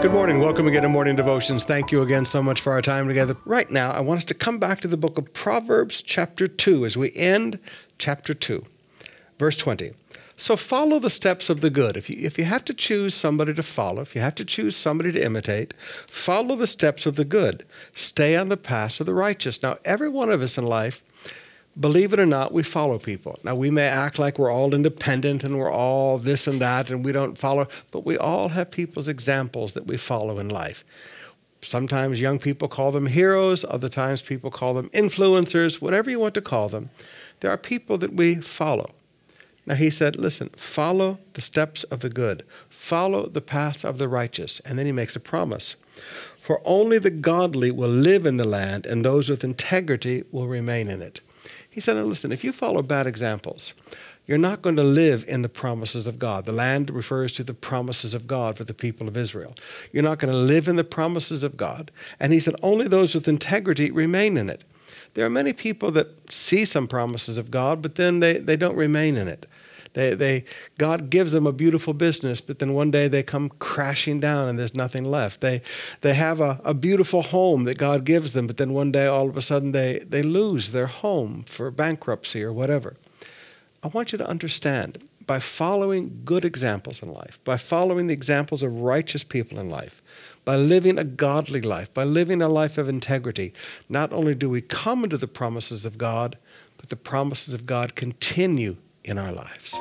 Good morning. Welcome again to Morning Devotions. Thank you again so much for our time together. Right now, I want us to come back to the book of Proverbs, chapter 2, as we end chapter 2, verse 20. So follow the steps of the good. If you, if you have to choose somebody to follow, if you have to choose somebody to imitate, follow the steps of the good. Stay on the path of the righteous. Now, every one of us in life believe it or not, we follow people. Now, we may act like we're all independent and we're all this and that and we don't follow, but we all have people's examples that we follow in life. Sometimes young people call them heroes, other times people call them influencers, whatever you want to call them. There are people that we follow. Now, he said, listen, follow the steps of the good, follow the path of the righteous. And then he makes a promise. For only the godly will live in the land, and those with integrity will remain in it. He said, listen, if you follow bad examples, you're not going to live in the promises of God. The land refers to the promises of God for the people of Israel. You're not going to live in the promises of God. And he said, only those with integrity remain in it. There are many people that see some promises of God, but then they, they don't remain in it. They, they, God gives them a beautiful business, but then one day they come crashing down and there's nothing left. They, they have a, a beautiful home that God gives them, but then one day all of a sudden they, they lose their home for bankruptcy or whatever. I want you to understand by following good examples in life, by following the examples of righteous people in life, by living a godly life, by living a life of integrity, not only do we come into the promises of God, but the promises of God continue in our lives.